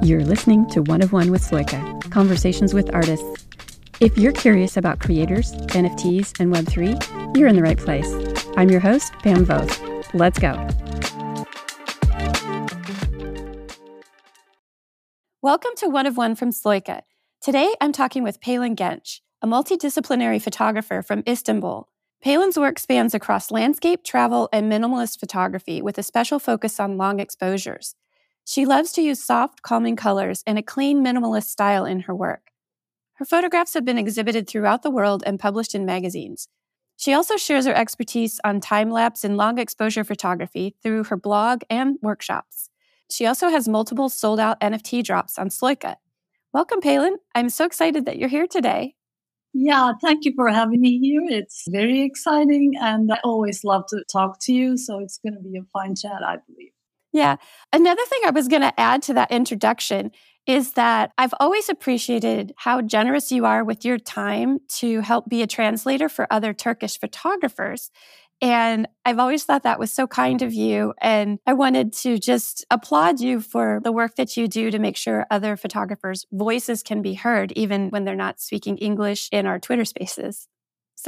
You're listening to One of One with Sloika, conversations with artists. If you're curious about creators, NFTs, and Web3, you're in the right place. I'm your host, Pam Voth. Let's go. Welcome to One of One from Sloika. Today, I'm talking with Pelin Genç, a multidisciplinary photographer from Istanbul. Pelin's work spans across landscape, travel, and minimalist photography with a special focus on long exposures. She loves to use soft, calming colors and a clean, minimalist style in her work. Her photographs have been exhibited throughout the world and published in magazines. She also shares her expertise on time lapse and long exposure photography through her blog and workshops. She also has multiple sold out NFT drops on Sloika. Welcome, Pelin. I'm so excited that you're here today. Yeah, thank you for having me here. It's very exciting, and I always love to talk to you. So it's going to be a fine chat, I believe. Yeah. Another thing I was going to add to that introduction is that I've always appreciated how generous you are with your time to help be a translator for other Turkish photographers. And I've always thought that was so kind of you. And I wanted to just applaud you for the work that you do to make sure other photographers' voices can be heard, even when they're not speaking English in our Twitter spaces.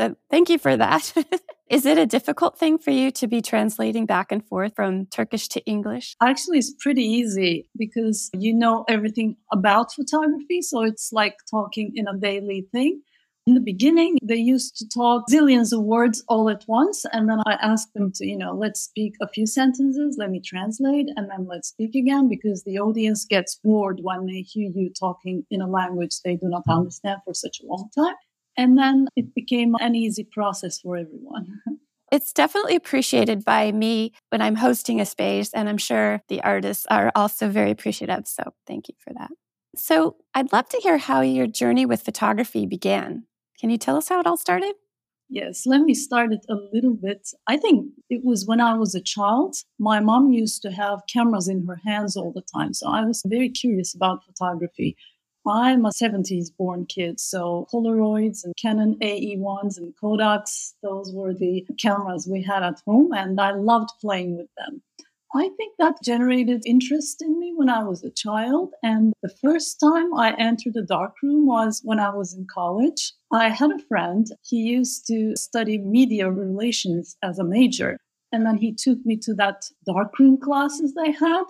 So thank you for that. Is it a difficult thing for you to be translating back and forth from Turkish to English? Actually, it's pretty easy because you know everything about photography. So it's like talking in a daily thing. In the beginning, they used to talk zillions of words all at once. And then I asked them to, you know, let's speak a few sentences, let me translate, and then let's speak again because the audience gets bored when they hear you talking in a language they do not understand for such a long time. And then it became an easy process for everyone. It's definitely appreciated by me when I'm hosting a space, and I'm sure the artists are also very appreciative. So, thank you for that. So, I'd love to hear how your journey with photography began. Can you tell us how it all started? Yes, let me start it a little bit. I think it was when I was a child. My mom used to have cameras in her hands all the time. So I was very curious about photography. I'm a 70s born kid, so Polaroids and Canon AE1s and Kodaks, those were the cameras we had at home, and I loved playing with them. I think that generated interest in me when I was a child. And the first time I entered a darkroom was when I was in college. I had a friend, he used to study media relations as a major. And then he took me to that darkroom classes they had.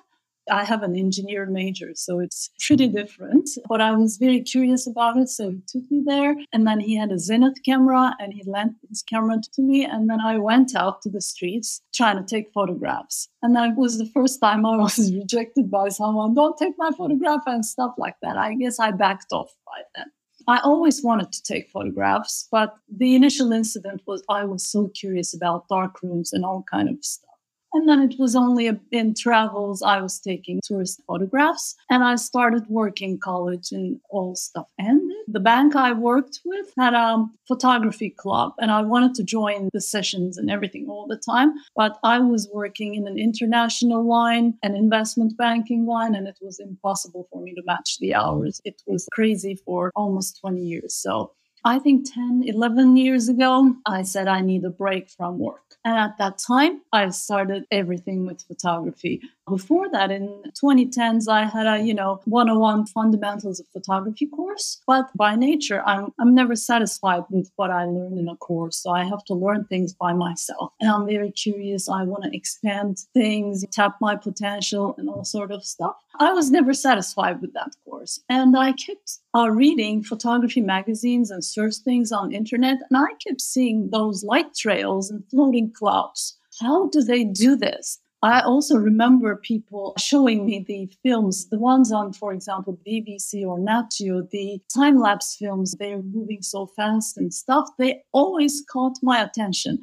I have an engineer major, so it's pretty mm-hmm. different. But I was very curious about it, so he took me there. And then he had a Zenit camera and he lent his camera to me. And then I went out to the streets trying to take photographs. And that was the first time I was rejected by someone, don't take my photograph and stuff like that. I guess I backed off by then. I always wanted to take photographs, but the initial incident was I was so curious about dark rooms and all kind of stuff. And then it was only in travels I was taking tourist photographs. And I started working college and all stuff ended. The bank I worked with had a photography club and I wanted to join the sessions and everything all the time. But I was working in an international line, an investment banking line, and it was impossible for me to match the hours. It was crazy for almost 20 years. So I think 10, 11 years ago, I said I need a break from work. And at that time, I started everything with photography. Before that, in 2010s, I had a, you know, 101 fundamentals of photography course. But by nature, I'm, I'm never satisfied with what I learned in a course. So I have to learn things by myself. And I'm very curious. I want to expand things, tap my potential and all sort of stuff. I was never satisfied with that course. And I kept uh, reading photography magazines and search things on internet. And I kept seeing those light trails and floating clouds. How do they do this? I also remember people showing me the films, the ones on, for example, BBC or Nat Geo, the time lapse films. They're moving so fast and stuff. They always caught my attention.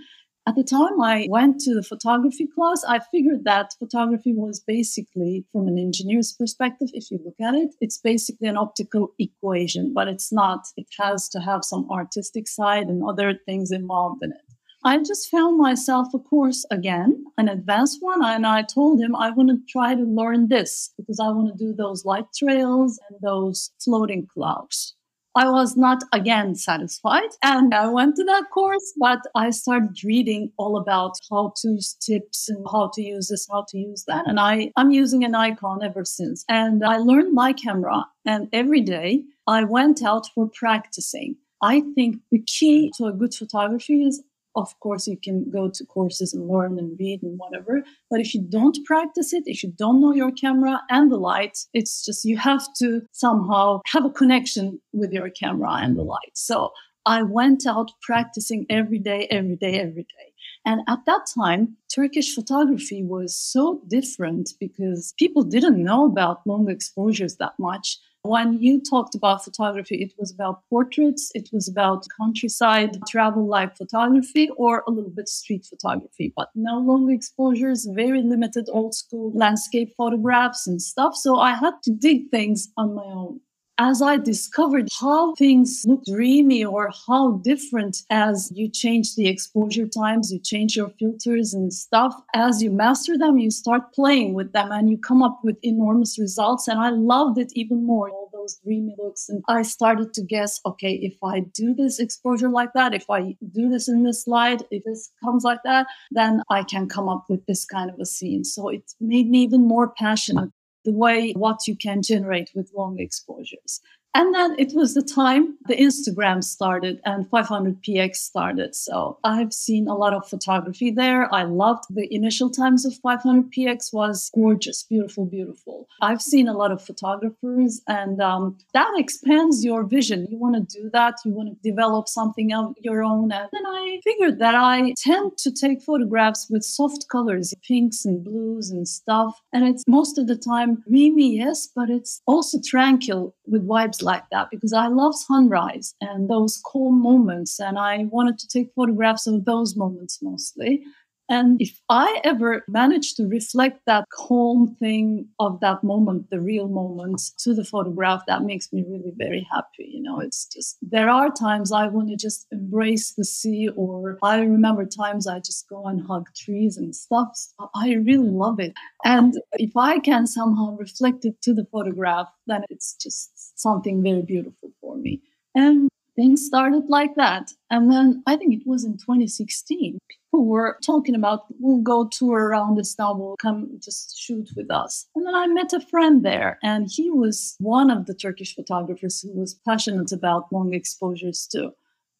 At the time I went to the photography class, I figured that photography was basically, from an engineer's perspective, if you look at it, it's basically an optical equation, but it's not. It has to have some artistic side and other things involved in it. I just found myself a course again, an advanced one, and I told him I want to try to learn this because I want to do those light trails and those floating clouds. I was not again satisfied. And I went to that course, but I started reading all about how to tips and how to use this, how to use that. And I, I'm using a Nikon ever since. And I learned my camera. And every day I went out for practicing. I think the key to a good photography is of course you can go to courses and learn and read and whatever but if you don't practice it if you don't know your camera and the light it's just you have to somehow have a connection with your camera and the light so i went out practicing every day every day every day and at that time, Turkish photography was so different because people didn't know about long exposures that much. When you talked about photography, it was about portraits, it was about countryside, travel life photography, or a little bit street photography, but no long exposures, very limited old school landscape photographs and stuff. So I had to dig things on my own as I discovered how things look dreamy or how different as you change the exposure times, you change your filters and stuff, as you master them, you start playing with them and you come up with enormous results. And I loved it even more, all those dreamy looks. And I started to guess, okay, if I do this exposure like that, if I do this in this light, if this comes like that, then I can come up with this kind of a scene. So it made me even more passionate the way what you can generate with long exposures. And then it was the time the Instagram started and 500px started. So I've seen a lot of photography there. I loved the initial times of 500px was gorgeous, beautiful, beautiful. I've seen a lot of photographers and um, that expands your vision. You want to do that. You want to develop something of your own. And then I figured that I tend to take photographs with soft colors, pinks and blues and stuff. And it's most of the time dreamy, yes, but it's also tranquil with vibes like that because I love sunrise and those calm moments. And I wanted to take photographs of those moments mostly. And if I ever manage to reflect that calm thing of that moment, the real moment to the photograph, that makes me really very happy. You know, it's just, there are times I want to just embrace the sea, or I remember times I just go and hug trees and stuff. I really love it. And if I can somehow reflect it to the photograph, then it's just something very beautiful for me. And things started like that. And then I think it was in 2016, people were talking about, we'll go tour around Istanbul, come just shoot with us. And then I met a friend there, and he was one of the Turkish photographers who was passionate about long exposures too.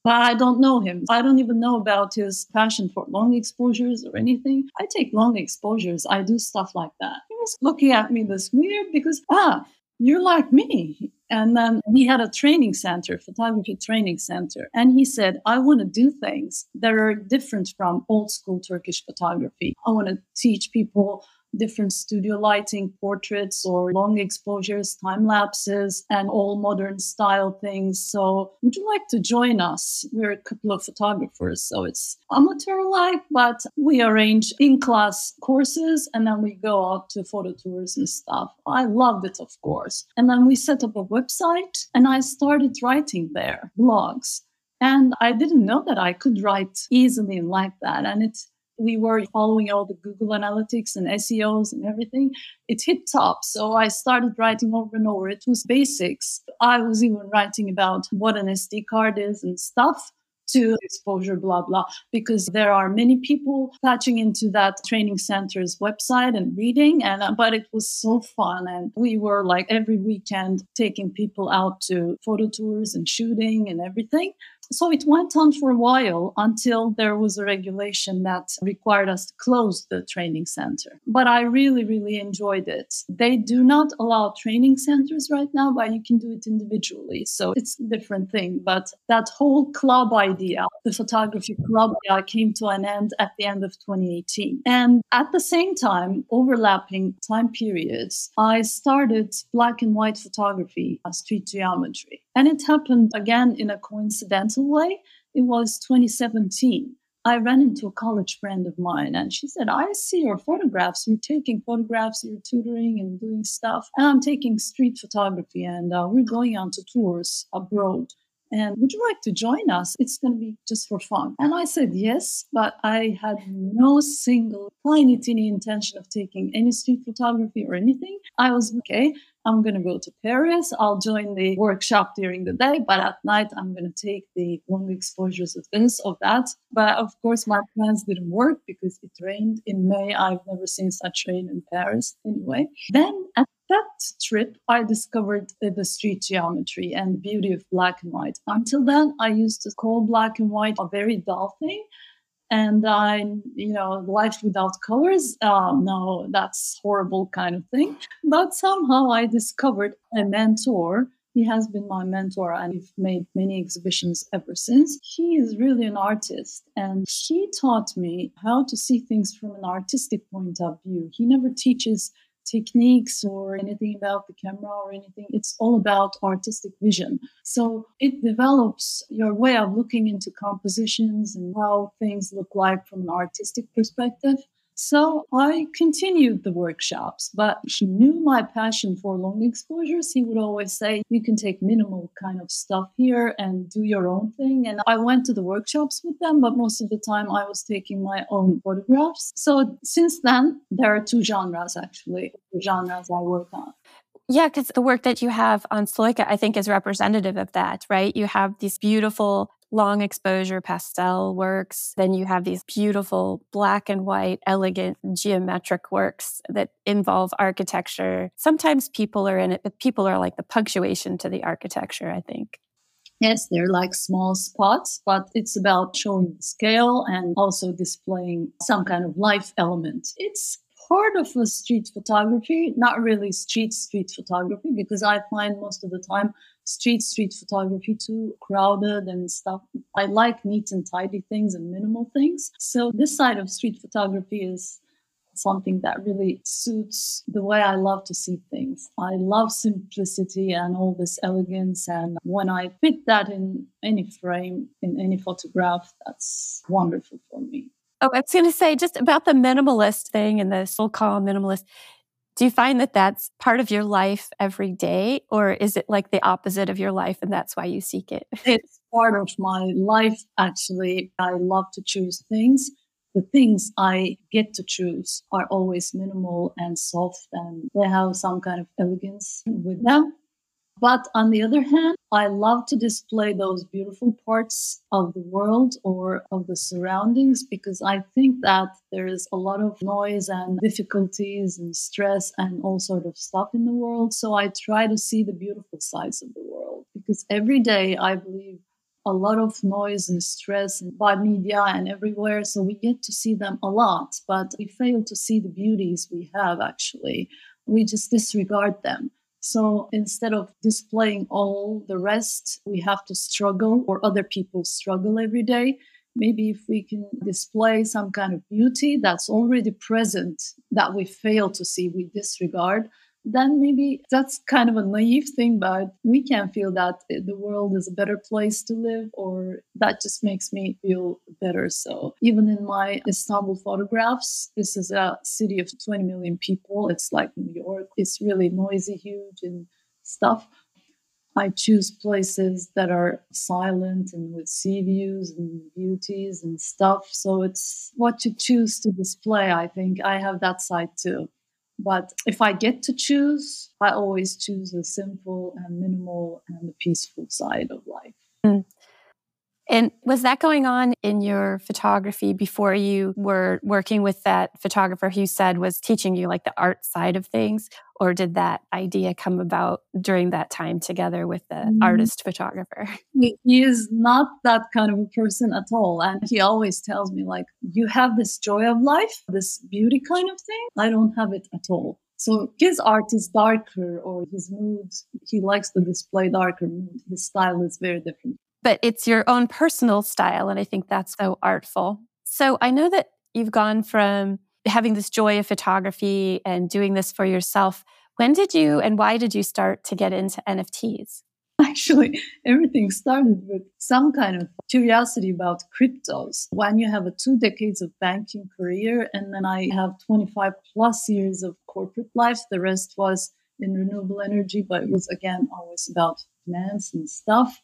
But I don't know him. I don't even know about his passion for long exposures or anything. I take long exposures. I do stuff like that. He was looking at me this weird because, ah, you're like me. And then he had a training center, photography training center. And he said, I want to do things that are different from old school Turkish photography. I want to teach people different studio lighting, portraits or long exposures, time lapses, and all modern style things. So, would you like to join us? We're a couple of photographers, so it's amateur like, but we arrange in class courses and then we go out to photo tours and stuff. I loved it, of course. And then we set up a website and I started writing there blogs. And I didn't know that I could write easily like that. And it's we were following all the Google Analytics and SEOs and everything, it hit top. So I started writing over and over. It was basics. I was even writing about what an SD card is and stuff to exposure, blah, blah, because there are many people patching into that training center's website and reading. And, uh, but it was so fun. And we were like every weekend taking people out to photo tours and shooting and everything so it went on for a while until there was a regulation that required us to close the training center. But I really, really enjoyed it. They do not allow training centers right now, but you can do it individually. So it's a different thing. But that whole club idea, the photography club idea, came to an end at the end of 2018. And at the same time, overlapping time periods, I started black and white photography, street geometry. And it happened again in a coincidental way. It was 2017. I ran into a college friend of mine and she said, I see your photographs. You're taking photographs, you're tutoring and doing stuff. And I'm taking street photography and uh, we're going on to tours abroad. And would you like to join us? It's going to be just for fun. And I said yes, but I had no single tiny, teeny intention of taking any street photography or anything. I was okay. I'm going to go to Paris. I'll join the workshop during the day, but at night I'm going to take the long exposures of this, of that. But of course, my plans didn't work because it rained in May. I've never seen such rain in Paris anyway. Then at that trip, I discovered the street geometry and beauty of black and white. Until then, I used to call black and white a very dull thing and I, you know, life without colors. Uh, no, that's horrible kind of thing. But somehow I discovered a mentor. He has been my mentor, and we've made many exhibitions ever since. He is really an artist, and he taught me how to see things from an artistic point of view. He never teaches techniques or anything about the camera or anything. It's all about artistic vision. So it develops your way of looking into compositions and how things look like from an artistic perspective. So I continued the workshops, but he knew my passion for long exposures. He would always say, you can take minimal kind of stuff here and do your own thing. And I went to the workshops with them, but most of the time I was taking my own photographs. So since then, there are two genres actually, genres I work on. Yeah, because the work that you have on Sloika, I think, is representative of that, right? You have these beautiful long exposure pastel works. Then you have these beautiful black and white, elegant geometric works that involve architecture. Sometimes people are in it, but people are like the punctuation to the architecture, I think. Yes, they're like small spots, but it's about showing the scale and also displaying some kind of life element. It's part of a street photography, not really street street photography, because I find most of the time street street photography too crowded and stuff. I like neat and tidy things and minimal things. So this side of street photography is something that really suits the way I love to see things. I love simplicity and all this elegance. And when I fit that in any frame, in any photograph, that's wonderful for me. Oh, I was going to say just about the minimalist thing and the so called minimalist. Do you find that that's part of your life every day, or is it like the opposite of your life and that's why you seek it? It's part of my life, actually. I love to choose things. The things I get to choose are always minimal and soft, and they have some kind of elegance with them. But on the other hand, I love to display those beautiful parts of the world or of the surroundings because I think that there is a lot of noise and difficulties and stress and all sort of stuff in the world. So I try to see the beautiful sides of the world because every day I believe a lot of noise and stress by media and everywhere. So we get to see them a lot, but we fail to see the beauties we have actually. We just disregard them. So instead of displaying all the rest, we have to struggle or other people struggle every day. Maybe if we can display some kind of beauty that's already present that we fail to see, we disregard, then maybe that's kind of a naive thing, but we can feel that the world is a better place to live, or that just makes me feel better. So even in my Istanbul photographs, this is a city of 20 million people. It's like New York. It's really noisy, huge, and stuff. I choose places that are silent and with sea views and beauties and stuff. So it's what you choose to display. I think I have that side too. But if I get to choose, I always choose the simple and minimal and the peaceful side of life. Mm. And was that going on in your photography before you were working with that photographer who said was teaching you like the art side of things? Or did that idea come about during that time together with the mm. artist photographer? He is not that kind of a person at all. And he always tells me, like, you have this joy of life, this beauty kind of thing. I don't have it at all. So his art is darker or his mood, he likes to display darker mood. His style is very different but it's your own personal style. And I think that's so artful. So I know that you've gone from having this joy of photography and doing this for yourself. When did you and why did you start to get into NFTs? Actually, everything started with some kind of curiosity about cryptos. When you have a two decades of banking career, and then I have 25 plus years of corporate life, the rest was in renewable energy, but it was again always about finance and stuff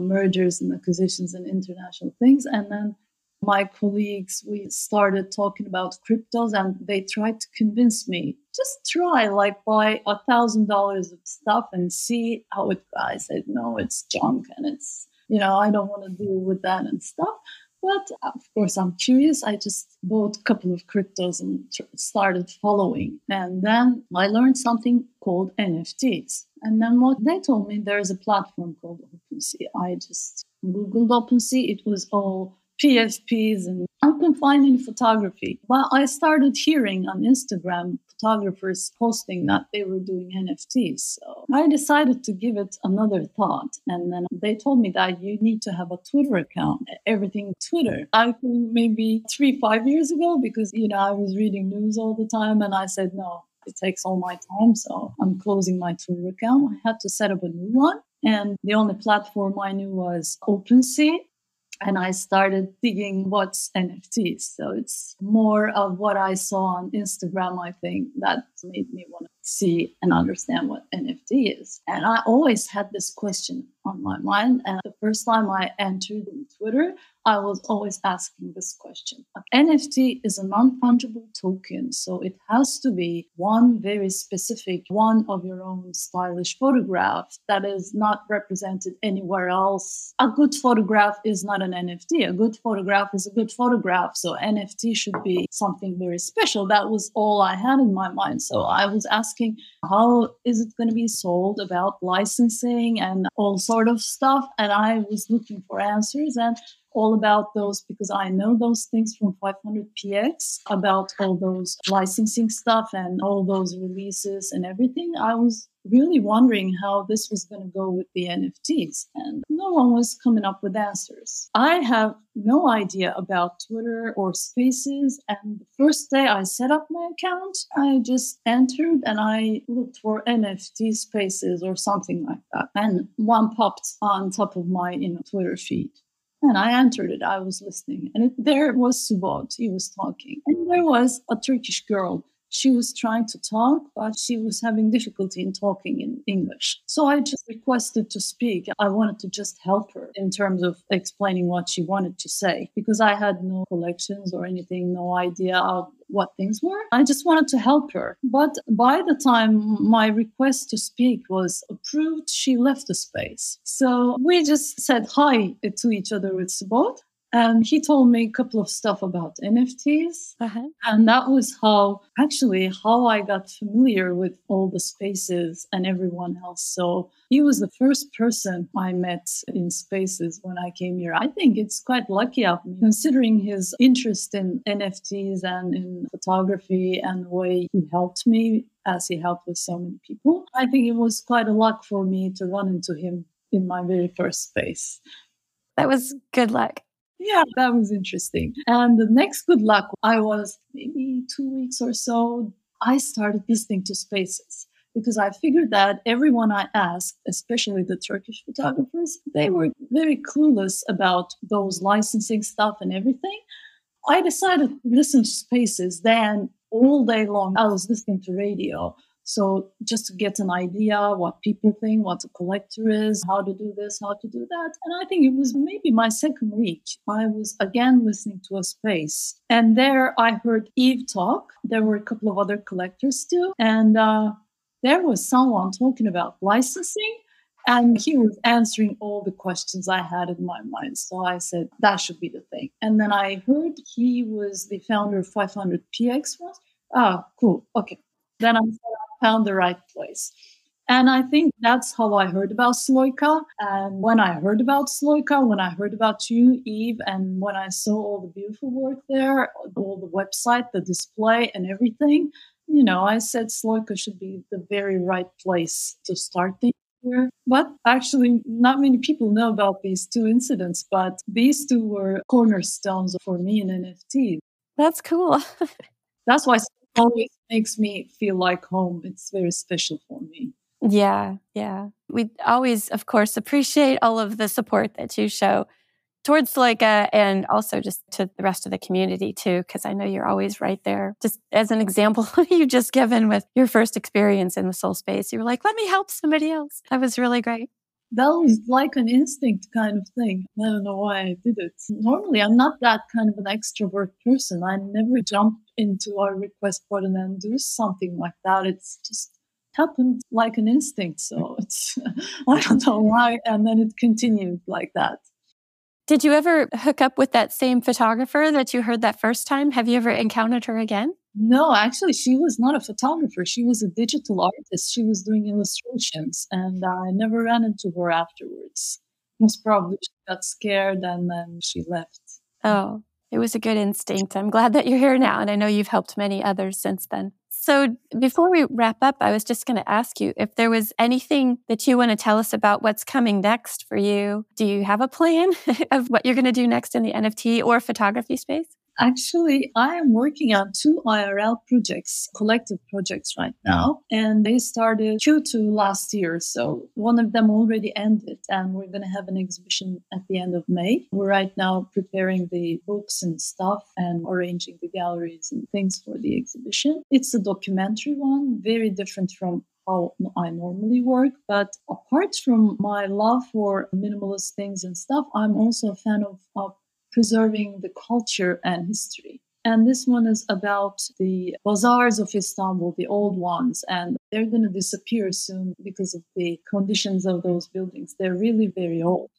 mergers and acquisitions and international things. And then my colleagues, we started talking about cryptos and they tried to convince me, just try, like buy a thousand dollars of stuff and see how it goes. I said, no, it's junk and it's, you know, I don't want to deal with that and stuff. But of course, I'm curious. I just bought a couple of cryptos and started following. And then I learned something called NFTs. And then what they told me, there's a platform called OpenSea. I just Googled OpenSea. It was all PFPs and I couldn't photography. But I started hearing on Instagram photographers posting that they were doing NFTs. So I decided to give it another thought. And then they told me that you need to have a Twitter account, everything Twitter. I think maybe three, five years ago, because, you know, I was reading news all the time and I said, no, it takes all my time. So I'm closing my Twitter account. I had to set up a new one. And the only platform I knew was OpenSea and I started digging what's NFTs. So it's more of what I saw on Instagram, I think, that made me want to see and understand what NFT is. And I always had this question on my mind. And the first time I entered in Twitter, I was always asking this question. NFT is a non fungible token, so it has to be one very specific, one of your own stylish photograph that is not represented anywhere else. A good photograph is not an NFT. A good photograph is a good photograph. So NFT should be something very special. That was all I had in my mind. So I was asking, how is it going to be sold about licensing and all sort of stuff? And I was looking for answers and all about those because I know those things from 500px about all those licensing stuff and all those releases and everything. I was really wondering how this was going to go with the NFTs, and no one was coming up with answers. I have no idea about Twitter or Spaces, and the first day I set up my account, I just entered and I looked for NFT Spaces or something like that, and one popped on top of my you know Twitter feed. And I entered it. I was listening. And it, there was Subot. He was talking. And there was a Turkish girl she was trying to talk, but she was having difficulty in talking in English. So I just requested to speak. I wanted to just help her in terms of explaining what she wanted to say because I had no collections or anything, no idea of what things were. I just wanted to help her. But by the time my request to speak was approved, she left the space. So we just said hi to each other with Subot. And he told me a couple of stuff about NFTs. Uh-huh. And that was how, actually, how I got familiar with all the spaces and everyone else. So he was the first person I met in spaces when I came here. I think it's quite lucky of me, considering his interest in NFTs and in photography and the way he helped me as he helped with so many people. I think it was quite a luck for me to run into him in my very first space. That was good luck. Yeah, that was interesting. And the next good luck, I was maybe two weeks or so, I started listening to spaces because I figured that everyone I asked, especially the Turkish photographers, they were very clueless about those licensing stuff and everything. I decided to listen to spaces. Then all day long, I was listening to radio. So just to get an idea what people think, what a collector is, how to do this, how to do that. And I think it was maybe my second week. I was again listening to a space and there I heard Eve talk. There were a couple of other collectors too. And uh, there was someone talking about licensing and he was answering all the questions I had in my mind. So I said, that should be the thing. And then I heard he was the founder of 500px. once. Ah, cool. Okay. Then I said, found the right place. And I think that's how I heard about Sloika. And when I heard about Sloika, when I heard about you, Eve, and when I saw all the beautiful work there, all the website, the display, and everything, you know, I said Sloika should be the very right place to start things here. But actually, not many people know about these two incidents, but these two were cornerstones for me in NFT. That's cool. that's why always makes me feel like home. It's very special for me. Yeah, yeah. We always, of course, appreciate all of the support that you show towards Sloika and also just to the rest of the community too, because I know you're always right there. Just as an example, you just given with your first experience in the soul space, you were like, let me help somebody else. That was really great. That was like an instinct kind of thing. I don't know why I did it. Normally, I'm not that kind of an extrovert person. I never jump into a request button and then do something like that. It's just happened like an instinct. So mm-hmm. it's, I don't know why. And then it continued like that. Did you ever hook up with that same photographer that you heard that first time? Have you ever encountered her again? No, actually, she was not a photographer. She was a digital artist. She was doing illustrations, and I never ran into her afterwards. Most probably she got scared and then she left. Oh, it was a good instinct. I'm glad that you're here now, and I know you've helped many others since then. So, before we wrap up, I was just going to ask you if there was anything that you want to tell us about what's coming next for you. Do you have a plan of what you're going to do next in the NFT or photography space? Actually, I am working on two IRL projects, collective projects right now, and they started Q2 last year. So one of them already ended, and we're going to have an exhibition at the end of May. We're right now preparing the books and stuff and arranging the galleries and things for the exhibition. It's a documentary one, very different from how I normally work. But apart from my love for minimalist things and stuff, I'm also a fan of, of preserving the culture and history. And this one is about the bazaars of Istanbul, the old ones, and they're going to disappear soon because of the conditions of those buildings. They're really very old.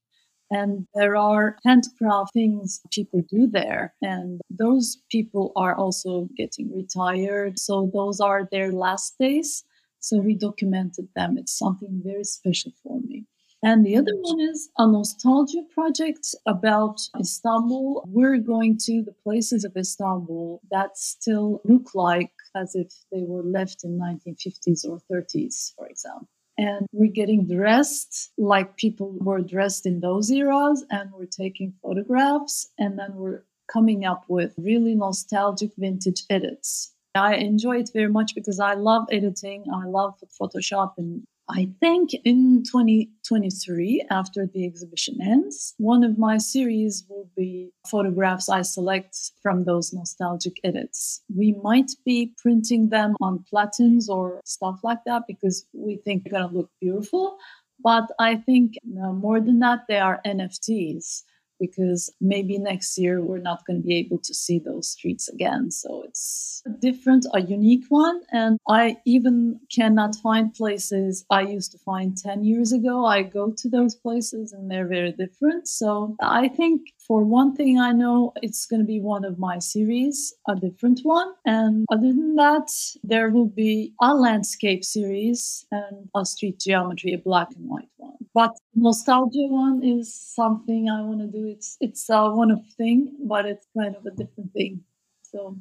And there are handcraft things people do there. And those people are also getting retired. So those are their last days. So we documented them. It's something very special for me. And the other one is a nostalgia project about Istanbul. We're going to the places of Istanbul that still look like as if they were left in 1950s or 30s, for example. And we're getting dressed like people were dressed in those eras, and we're taking photographs, and then we're coming up with really nostalgic vintage edits. I enjoy it very much because I love editing. I love Photoshop and I think in 2023, after the exhibition ends, one of my series will be photographs I select from those nostalgic edits. We might be printing them on platens or stuff like that because we think they're going to look beautiful. But I think uh, more than that, they are NFTs because maybe next year we're not going to be able to see those streets again. So it's a different, a unique one. And I even cannot find places I used to find 10 years ago. I go to those places and they're very different. So I think for one thing I know, it's going to be one of my series, a different one. And other than that, there will be a landscape series and a street geometry, a black and white one. But nostalgia one is something I want to do. It's it's a one of thing, but it's kind of a different thing. So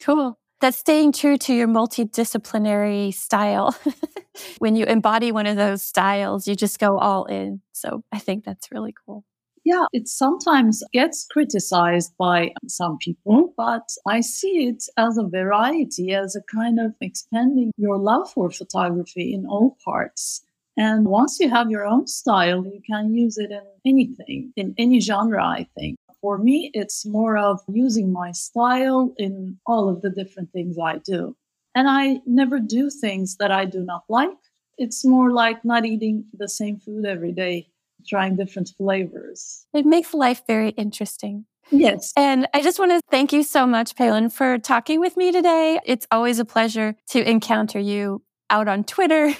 cool. That's staying true to your multidisciplinary style. when you embody one of those styles, you just go all in. So I think that's really cool. Yeah, it sometimes gets criticized by some people, but I see it as a variety, as a kind of expanding your love for photography in all parts. And once you have your own style, you can use it in anything, in any genre, I think. For me, it's more of using my style in all of the different things I do. And I never do things that I do not like. It's more like not eating the same food every day, trying different flavors. It makes life very interesting. Yes. And I just want to thank you so much, Pelin, for talking with me today. It's always a pleasure to encounter you out on Twitter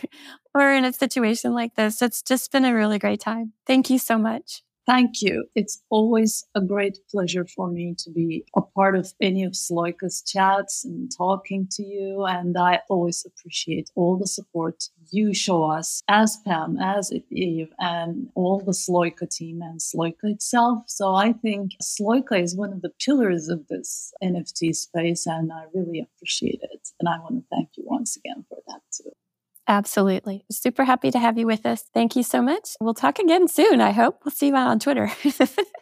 or in a situation like this. It's just been a really great time. Thank you so much. Thank you. It's always a great pleasure for me to be a part of any of Sloika's chats and talking to you. And I always appreciate all the support you show us as Pam, as Eve, and all the Sloika team and Sloika itself. So I think Sloika is one of the pillars of this NFT space, and I really appreciate it. And I want to thank you once again for that too. Absolutely. Super happy to have you with us. Thank you so much. We'll talk again soon, I hope. We'll see you on Twitter.